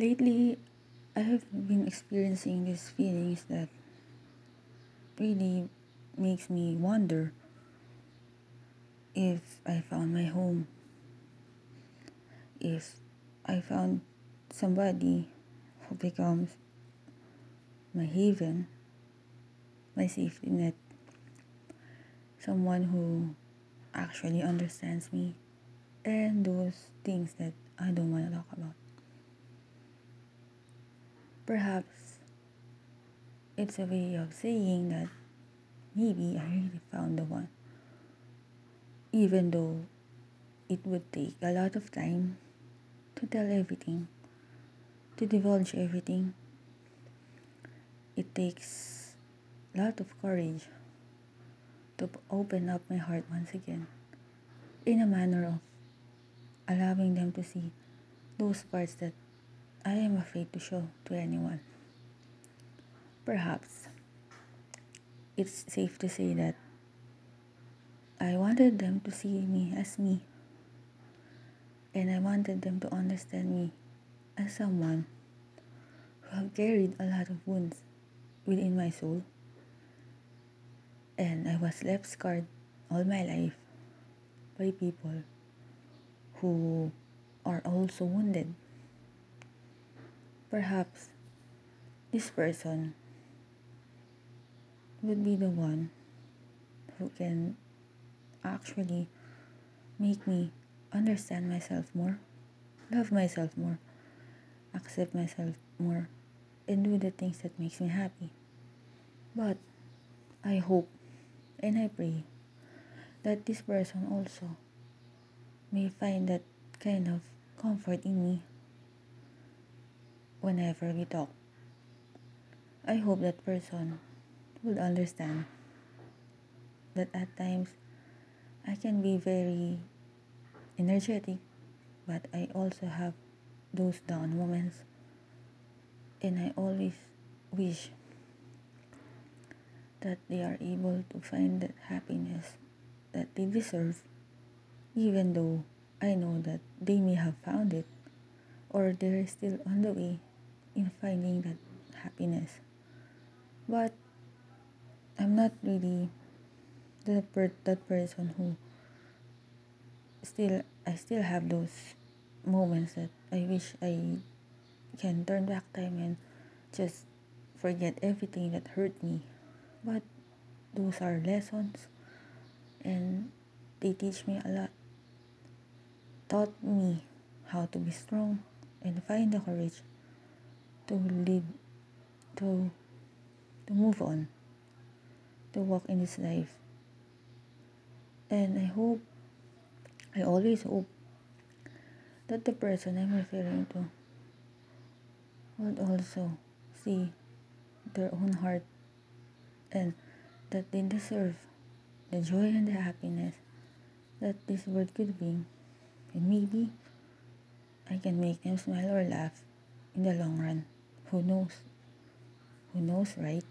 lately I have been experiencing these feelings that really makes me wonder if I found my home, if I found somebody who becomes my haven, my safety net, someone who actually understands me, and those things that I don't want to talk about. Perhaps it's a way of saying that maybe I really found the one. Even though it would take a lot of time to tell everything, to divulge everything. It takes a lot of courage to open up my heart once again in a manner of allowing them to see those parts that I am afraid to show to anyone. Perhaps it's safe to say that I wanted them to see me as me, and I wanted them to understand me as someone who have carried a lot of wounds within my soul, and I was left scarred all my life by people who are also wounded. Perhaps this person would be the one who can actually make me understand myself more, love myself more, accept myself more, and do the things that makes me happy. But I hope and I pray that this person also may find that kind of comfort in me whenever we talk. I hope that person will understand that at times I can be very energetic, but I also have those down moments, and I always wish that they are able to find that happiness that they deserve, even though I know that they may have found it or they're still on the way in finding that happiness. But I'm not really the per- that person who still I still have those moments that I wish I can turn back time and just forget everything that hurt me. But those are lessons and they teach me a lot. Taught me how to be strong and find the courage to live to to move on to walk in this life. And i hope i always hope that the person i'm referring to would also see their own heart and that they deserve the joy and the happiness that this world could bring. And maybe i can make them smile or laugh in the long run who knows? Who knows, right?